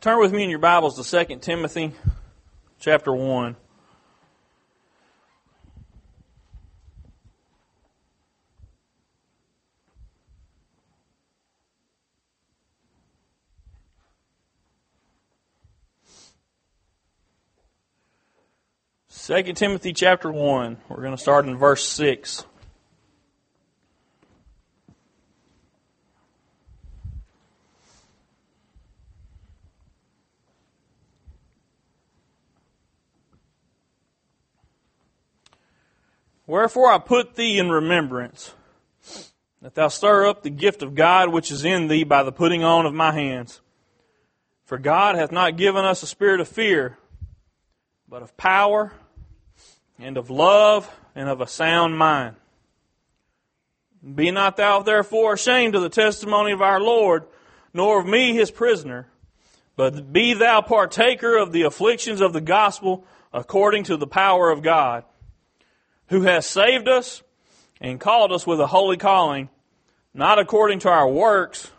Turn with me in your Bibles to 2 Timothy chapter 1. Second Timothy chapter 1. We're going to start in verse 6. Wherefore I put thee in remembrance, that thou stir up the gift of God which is in thee by the putting on of my hands. For God hath not given us a spirit of fear, but of power, and of love, and of a sound mind. Be not thou therefore ashamed of the testimony of our Lord, nor of me his prisoner, but be thou partaker of the afflictions of the gospel according to the power of God who has saved us and called us with a holy calling, not according to our works,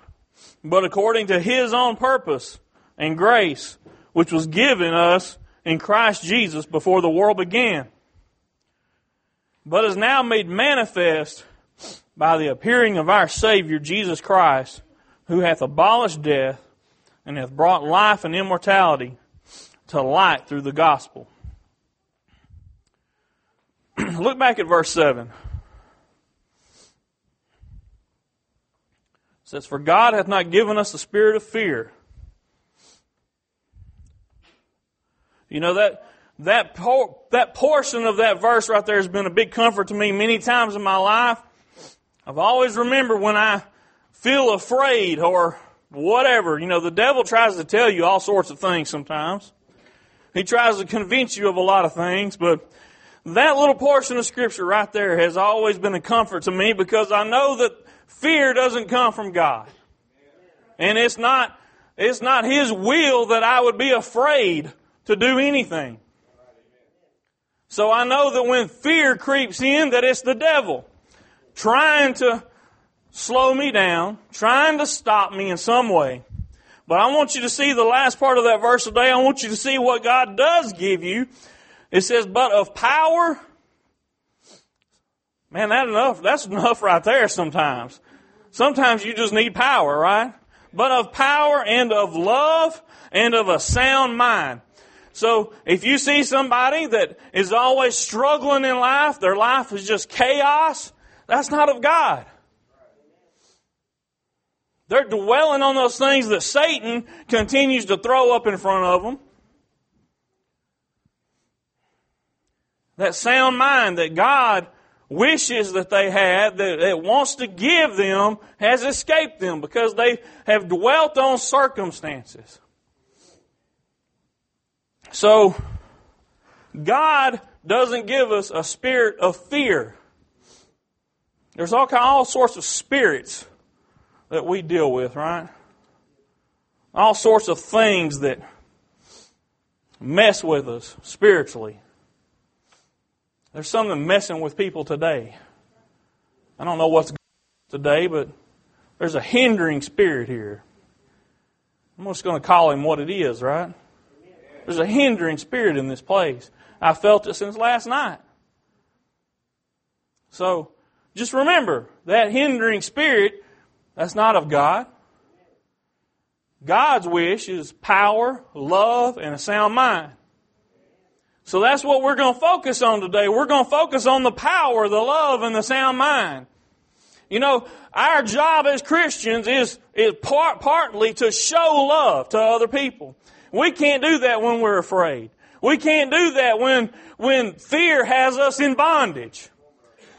but according to His own purpose and grace, which was given us in Christ Jesus before the world began, but is now made manifest by the appearing of our Savior Jesus Christ, who hath abolished death and hath brought life and immortality to light through the gospel Look back at verse 7. It says, For God hath not given us the spirit of fear. You know, that, that, por- that portion of that verse right there has been a big comfort to me many times in my life. I've always remembered when I feel afraid or whatever. You know, the devil tries to tell you all sorts of things sometimes. He tries to convince you of a lot of things, but that little portion of scripture right there has always been a comfort to me because I know that fear doesn't come from God. And it's not, it's not His will that I would be afraid to do anything. So I know that when fear creeps in, that it's the devil trying to slow me down, trying to stop me in some way. But I want you to see the last part of that verse today. I want you to see what God does give you it says, but of power. Man, that enough, that's enough right there sometimes. Sometimes you just need power, right? But of power and of love and of a sound mind. So if you see somebody that is always struggling in life, their life is just chaos, that's not of God. They're dwelling on those things that Satan continues to throw up in front of them. That sound mind that God wishes that they had, that it wants to give them, has escaped them because they have dwelt on circumstances. So, God doesn't give us a spirit of fear. There's all, kind, all sorts of spirits that we deal with, right? All sorts of things that mess with us spiritually. There's something messing with people today. I don't know what's today, but there's a hindering spirit here. I'm just going to call him what it is, right? There's a hindering spirit in this place. I felt it since last night. So, just remember that hindering spirit, that's not of God. God's wish is power, love, and a sound mind. So that's what we're going to focus on today. We're going to focus on the power, the love, and the sound mind. You know, our job as Christians is, is part, partly to show love to other people. We can't do that when we're afraid. We can't do that when, when fear has us in bondage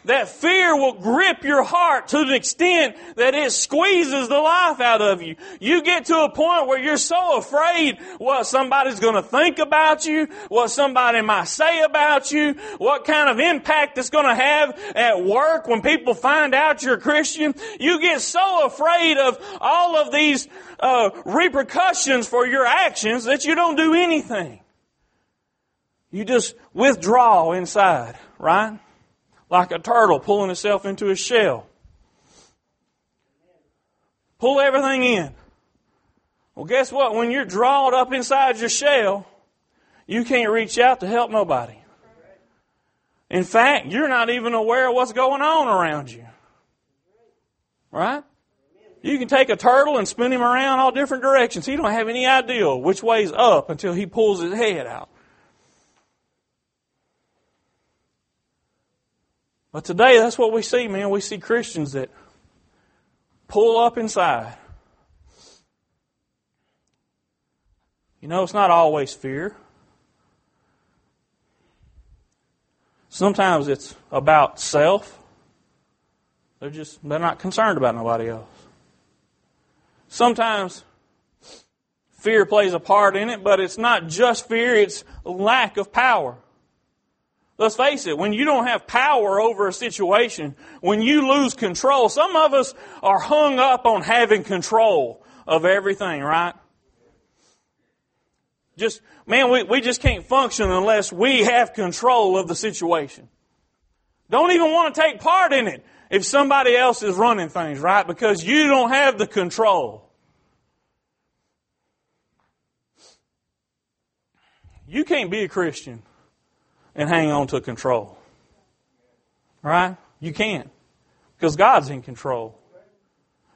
that fear will grip your heart to the extent that it squeezes the life out of you. You get to a point where you're so afraid what somebody's going to think about you, what somebody might say about you, what kind of impact it's going to have at work when people find out you're a Christian. You get so afraid of all of these uh, repercussions for your actions that you don't do anything. You just withdraw inside, right? Like a turtle pulling itself into a shell. Pull everything in. Well, guess what? When you're drawn up inside your shell, you can't reach out to help nobody. In fact, you're not even aware of what's going on around you. Right? You can take a turtle and spin him around all different directions. He don't have any idea which way's up until he pulls his head out. But today, that's what we see, man. We see Christians that pull up inside. You know, it's not always fear. Sometimes it's about self. They're just, they're not concerned about nobody else. Sometimes fear plays a part in it, but it's not just fear, it's lack of power. Let's face it, when you don't have power over a situation, when you lose control, some of us are hung up on having control of everything, right? Just, man, we, we just can't function unless we have control of the situation. Don't even want to take part in it if somebody else is running things, right? Because you don't have the control. You can't be a Christian and hang on to control. Right? You can't. Because God's in control.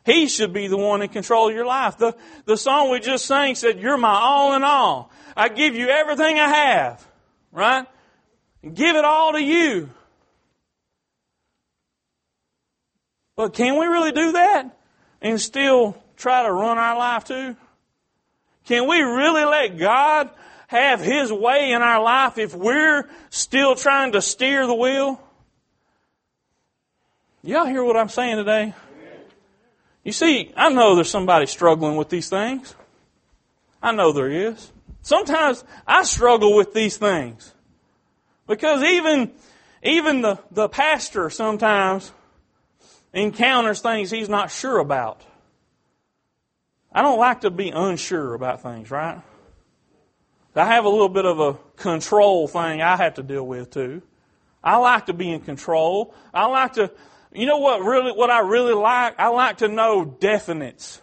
He should be the one in control of your life. The, the song we just sang said, You're my all in all. I give you everything I have. Right? Give it all to you. But can we really do that and still try to run our life too? Can we really let God have His way in our life if we're still trying to steer the wheel? Y'all hear what I'm saying today? You see, I know there's somebody struggling with these things. I know there is. Sometimes I struggle with these things. Because even, even the, the pastor sometimes encounters things he's not sure about. I don't like to be unsure about things, right? I have a little bit of a control thing I have to deal with too. I like to be in control. I like to, you know what really, what I really like? I like to know definites.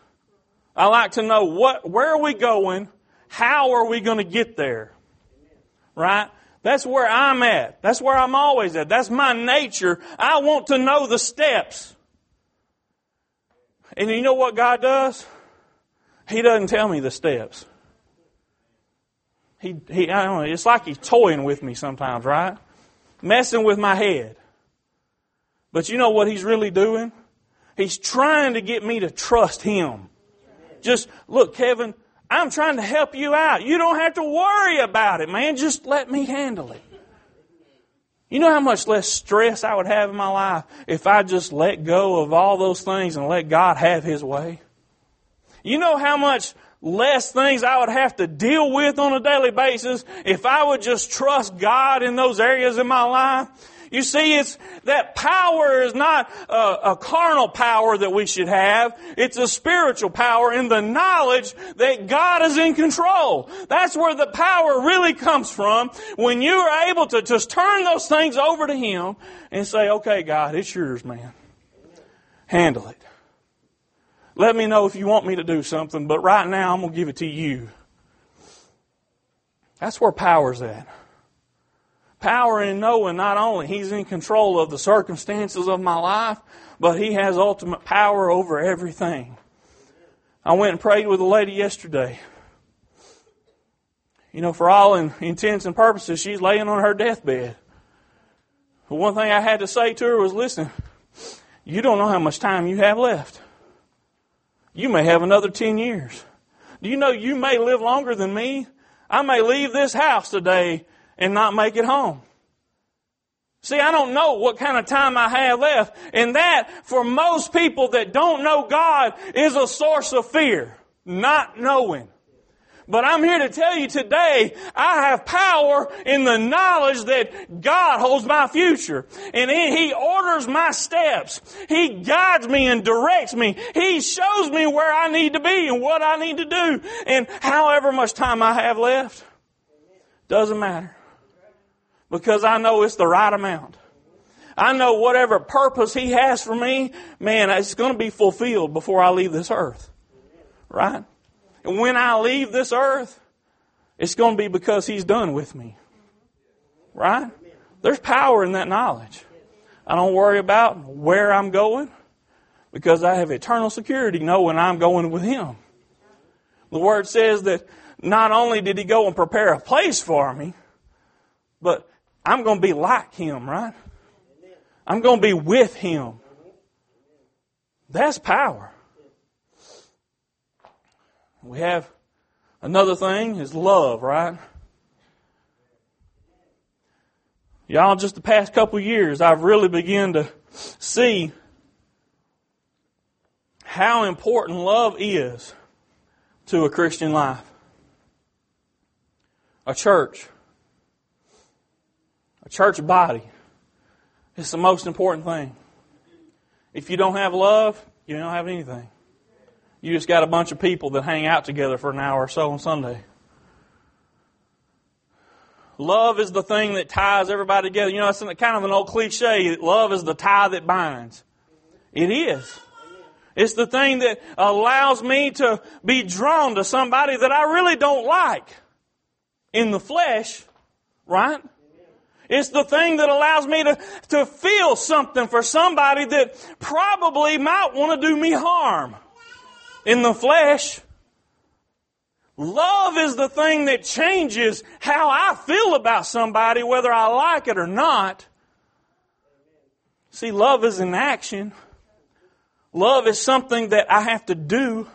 I like to know what, where are we going? How are we going to get there? Right? That's where I'm at. That's where I'm always at. That's my nature. I want to know the steps. And you know what God does? He doesn't tell me the steps. He, he, I don't know, it's like he's toying with me sometimes, right? Messing with my head. But you know what he's really doing? He's trying to get me to trust him. Just, look, Kevin, I'm trying to help you out. You don't have to worry about it, man. Just let me handle it. You know how much less stress I would have in my life if I just let go of all those things and let God have His way? You know how much less things I would have to deal with on a daily basis if I would just trust God in those areas in my life. You see, it's that power is not a, a, carnal power that we should have. It's a spiritual power in the knowledge that God is in control. That's where the power really comes from when you are able to just turn those things over to Him and say, okay, God, it's yours, man. Handle it. Let me know if you want me to do something, but right now I'm going to give it to you. That's where power's at. Power in knowing not only He's in control of the circumstances of my life, but He has ultimate power over everything. I went and prayed with a lady yesterday. You know, for all intents and purposes, she's laying on her deathbed. The one thing I had to say to her was, listen, you don't know how much time you have left. You may have another 10 years. Do you know you may live longer than me? I may leave this house today and not make it home. See, I don't know what kind of time I have left. And that, for most people that don't know God, is a source of fear. Not knowing. But I'm here to tell you today, I have power in the knowledge that God holds my future. And He orders my steps. He guides me and directs me. He shows me where I need to be and what I need to do. And however much time I have left, doesn't matter. Because I know it's the right amount. I know whatever purpose He has for me, man, it's going to be fulfilled before I leave this earth. Right? And when I leave this earth, it's going to be because He's done with me. Right? There's power in that knowledge. I don't worry about where I'm going because I have eternal security knowing I'm going with Him. The Word says that not only did He go and prepare a place for me, but I'm going to be like Him, right? I'm going to be with Him. That's power. We have another thing is love, right? Y'all, just the past couple years, I've really begun to see how important love is to a Christian life. A church, a church body, is the most important thing. If you don't have love, you don't have anything. You just got a bunch of people that hang out together for an hour or so on Sunday. Love is the thing that ties everybody together. You know, it's kind of an old cliche. Love is the tie that binds. It is. It's the thing that allows me to be drawn to somebody that I really don't like in the flesh, right? It's the thing that allows me to, to feel something for somebody that probably might want to do me harm in the flesh. Love is the thing that changes how I feel about somebody, whether I like it or not. See, love is an action. Love is something that I have to do.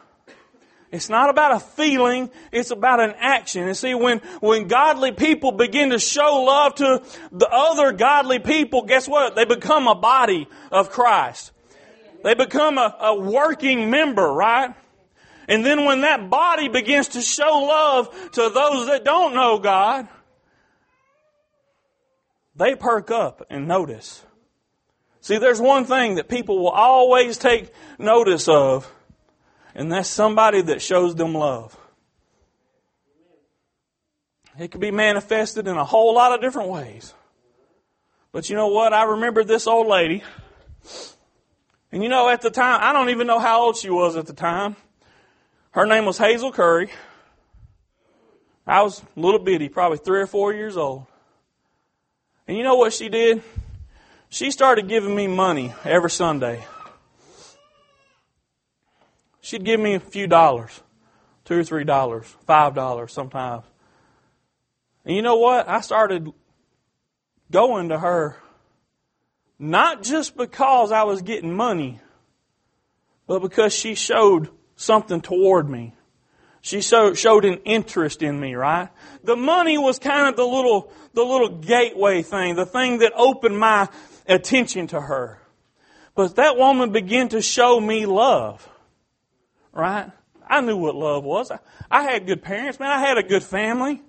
It's not about a feeling, it's about an action. And see, when, when godly people begin to show love to the other godly people, guess what? They become a body of Christ. They become a, a working member, right? And then when that body begins to show love to those that don't know God, they perk up and notice. See, there's one thing that people will always take notice of, and that's somebody that shows them love. It can be manifested in a whole lot of different ways. But you know what? I remember this old lady. And you know, at the time, I don't even know how old she was at the time. Her name was Hazel Curry. I was a little bitty, probably three or four years old. And you know what she did? She started giving me money every Sunday. She'd give me a few dollars, two or three dollars, five dollars sometimes. And you know what? I started going to her not just because I was getting money, but because she showed something toward me. She showed an interest in me, right? The money was kind of the little, the little gateway thing, the thing that opened my attention to her. But that woman began to show me love, right? I knew what love was. I, I had good parents, man. I had a good family.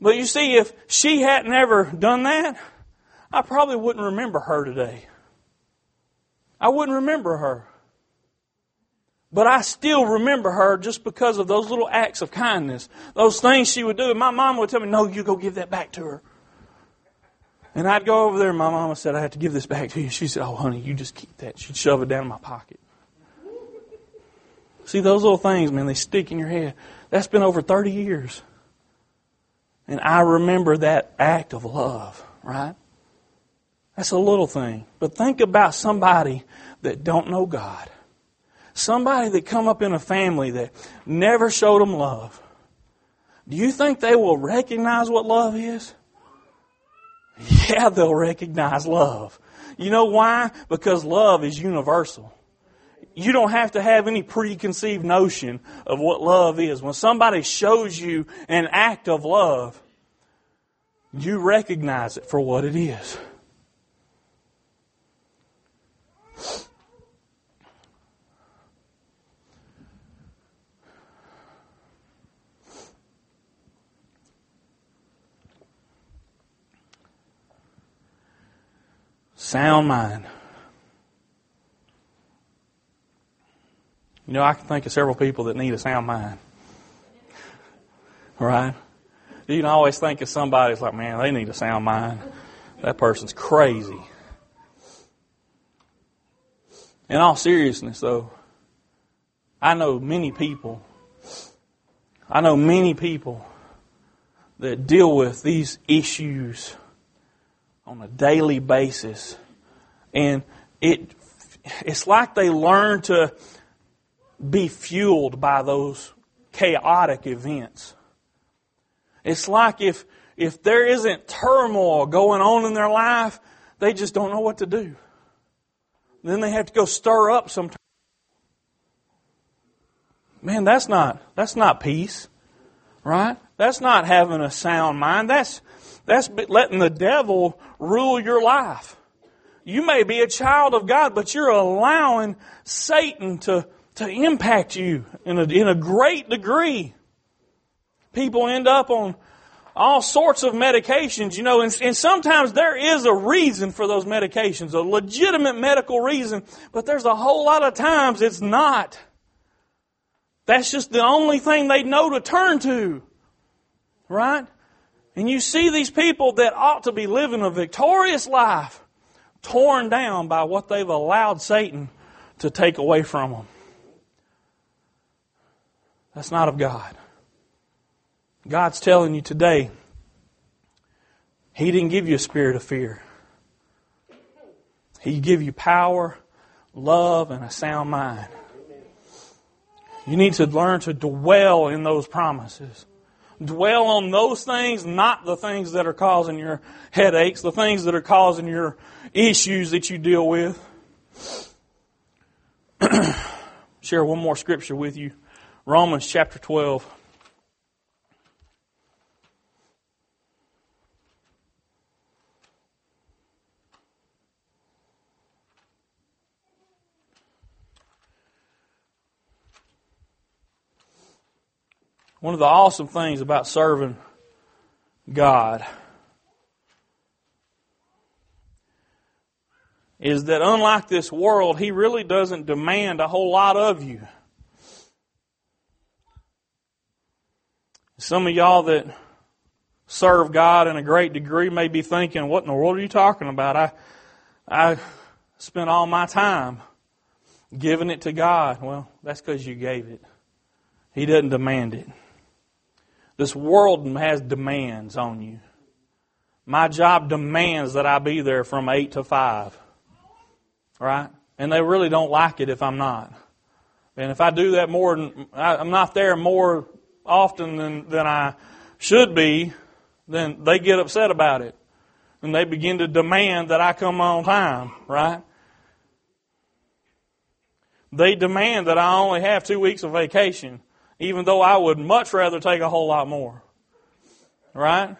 But you see, if she hadn't ever done that, I probably wouldn't remember her today. I wouldn't remember her. But I still remember her just because of those little acts of kindness, those things she would do. And my mom would tell me, No, you go give that back to her. And I'd go over there, and my mama said, I have to give this back to you. She said, Oh, honey, you just keep that. She'd shove it down in my pocket. See, those little things, man, they stick in your head. That's been over 30 years. And I remember that act of love, right? That's a little thing. But think about somebody that don't know God somebody that come up in a family that never showed them love, do you think they will recognize what love is? Yeah, they'll recognize love. You know why? Because love is universal. You don't have to have any preconceived notion of what love is. When somebody shows you an act of love, you recognize it for what it is. Sound mind. You know, I can think of several people that need a sound mind. Right? You can always think of somebody that's like, man, they need a sound mind. That person's crazy. In all seriousness, though, I know many people I know many people that deal with these issues on a daily basis. And it, it's like they learn to be fueled by those chaotic events. It's like if, if there isn't turmoil going on in their life, they just don't know what to do. Then they have to go stir up sometimes. Man, that's not, that's not peace. Right? That's not having a sound mind. That's, that's letting the devil rule your life. You may be a child of God, but you're allowing Satan to, to impact you in a, in a great degree. People end up on all sorts of medications, you know, and, and, sometimes there is a reason for those medications, a legitimate medical reason, but there's a whole lot of times it's not. That's just the only thing they know to turn to. Right? And you see these people that ought to be living a victorious life torn down by what they've allowed Satan to take away from them. That's not of God. God's telling you today, He didn't give you a spirit of fear. He gave you power, love, and a sound mind. You need to learn to dwell in those promises. Dwell on those things, not the things that are causing your headaches, the things that are causing your issues that you deal with. Share one more scripture with you. Romans chapter 12. One of the awesome things about serving God is that unlike this world, He really doesn't demand a whole lot of you. Some of y'all that serve God in a great degree may be thinking, what in the world are you talking about? I, I spent all my time giving it to God. Well, that's because you gave it. He doesn't demand it. This world has demands on you. My job demands that I be there from 8 to 5. Right? And they really don't like it if I'm not. And if I do that more than, I'm not there more often than, than I should be, then they get upset about it. And they begin to demand that I come on time, right? They demand that I only have two weeks of vacation even though I would much rather take a whole lot more. Right?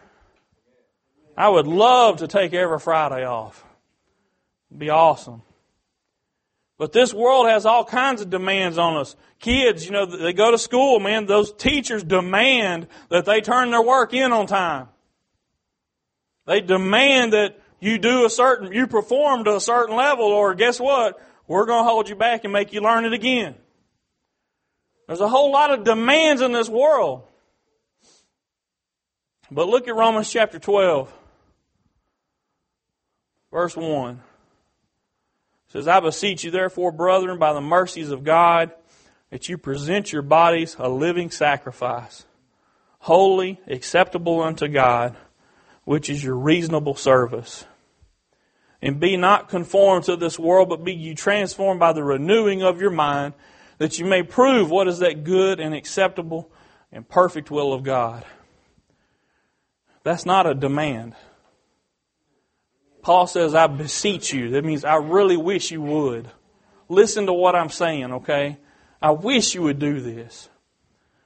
I would love to take every Friday off. It'd be awesome. But this world has all kinds of demands on us. Kids, you know, they go to school, man, those teachers demand that they turn their work in on time. They demand that you do a certain, you perform to a certain level, or guess what? We're going to hold you back and make you learn it again. There's a whole lot of demands in this world. But look at Romans chapter 12, verse 1. It says, I beseech you, therefore, brethren, by the mercies of God, that you present your bodies a living sacrifice, holy, acceptable unto God, which is your reasonable service. And be not conformed to this world, but be you transformed by the renewing of your mind that you may prove what is that good and acceptable and perfect will of God. That's not a demand. Paul says, I beseech you. That means I really wish you would. Listen to what I'm saying, okay? I wish you would do this.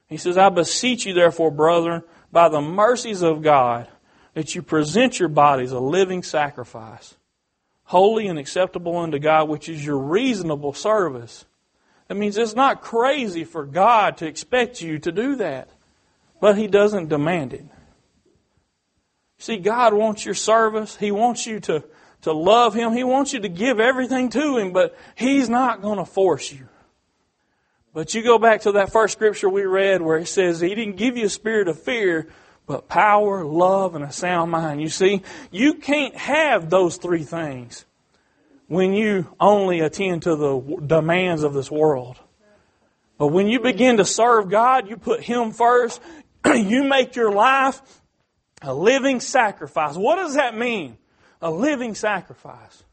He says, I beseech you, therefore, brethren, by the mercies of God, that you present your bodies a living sacrifice, holy and acceptable unto God, which is your reasonable service. That means it's not crazy for God to expect you to do that, but He doesn't demand it. See, God wants your service. He wants you to, to love Him. He wants you to give everything to Him, but He's not going to force you. But you go back to that first scripture we read where it says He didn't give you a spirit of fear, but power, love, and a sound mind. You see, you can't have those three things when you only attend to the demands of this world. But when you begin to serve God, you put Him first, you make your life a living sacrifice. What does that mean? A living sacrifice.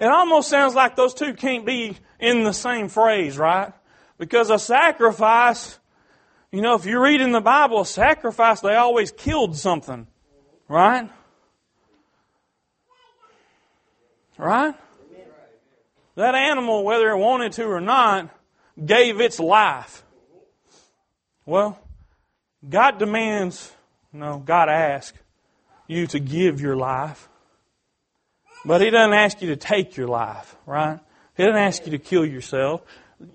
It almost sounds like those two can't be in the same phrase, right? Because a sacrifice, you know, if you read in the Bible, a sacrifice, they always killed something, right? Right? That animal, whether it wanted to or not, gave its life. Well, God demands, no, God asks you to give your life. But He doesn't ask you to take your life, right? He doesn't ask you to kill yourself.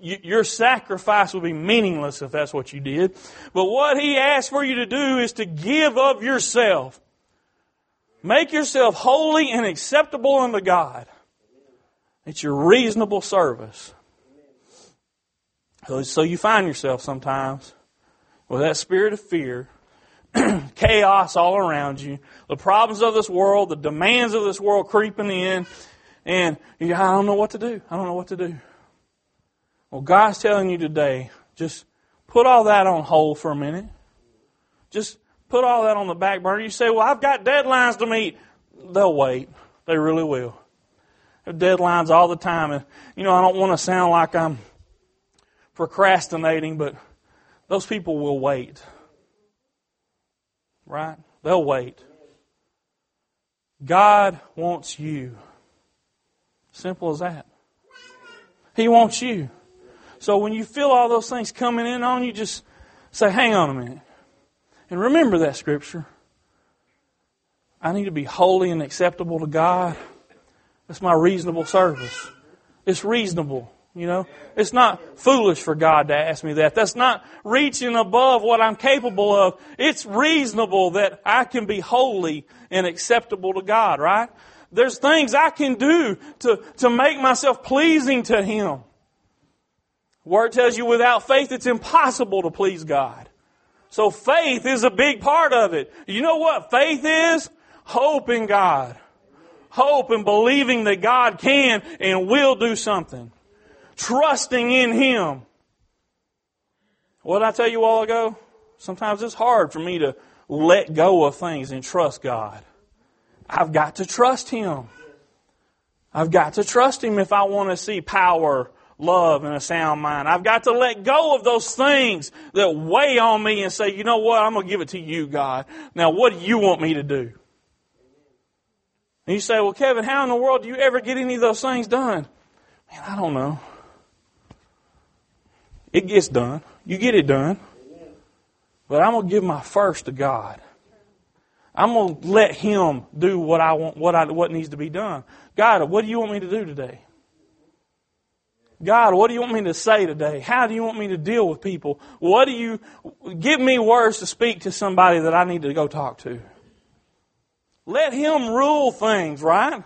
Your sacrifice would be meaningless if that's what you did. But what He asks for you to do is to give of yourself. Make yourself holy and acceptable unto God. It's your reasonable service. So you find yourself sometimes with that spirit of fear, chaos all around you, the problems of this world, the demands of this world creeping in, and you, I don't know what to do. I don't know what to do. Well, God's telling you today, just put all that on hold for a minute. Just put all that on the back burner. You say, well, I've got deadlines to meet. They'll wait. They really will. Deadlines all the time. And, you know, I don't want to sound like I'm procrastinating, but those people will wait. Right? They'll wait. God wants you. Simple as that. He wants you. So when you feel all those things coming in on you, just say, hang on a minute. And remember that scripture. I need to be holy and acceptable to God. That's my reasonable service. It's reasonable. You know, it's not foolish for God to ask me that. That's not reaching above what I'm capable of. It's reasonable that I can be holy and acceptable to God, right? There's things I can do to, to make myself pleasing to Him. Word tells you without faith it's impossible to please God. So faith is a big part of it. You know what faith is? Hope in God. Hope and believing that God can and will do something trusting in Him. What did I tell you all ago? Sometimes it's hard for me to let go of things and trust God. I've got to trust Him. I've got to trust Him if I want to see power, love, and a sound mind. I've got to let go of those things that weigh on me and say, you know what? I'm going to give it to you, God. Now, what do you want me to do? And you say, well, Kevin, how in the world do you ever get any of those things done? Man, I don't know. It gets done. You get it done. But I'm going to give my first to God. I'm going to let Him do what I want, what I, what needs to be done. God, what do you want me to do today? God, what do you want me to say today? How do you want me to deal with people? What do you, give me words to speak to somebody that I need to go talk to. Let Him rule things, right?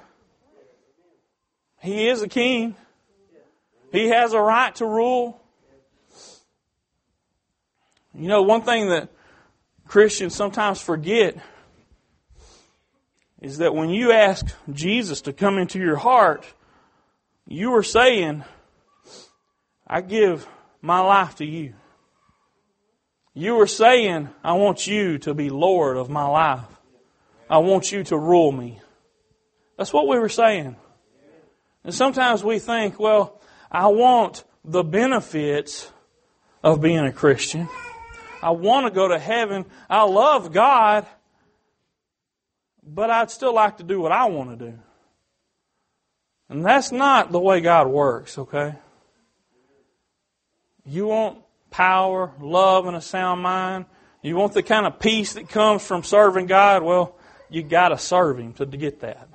He is a king. He has a right to rule. You know, one thing that Christians sometimes forget is that when you ask Jesus to come into your heart, you are saying, I give my life to you. You are saying, I want you to be Lord of my life. I want you to rule me. That's what we were saying. And sometimes we think, well, I want the benefits of being a Christian. I want to go to heaven. I love God, but I'd still like to do what I want to do. And that's not the way God works, okay? You want power, love, and a sound mind. You want the kind of peace that comes from serving God. Well, you got to serve Him to get that.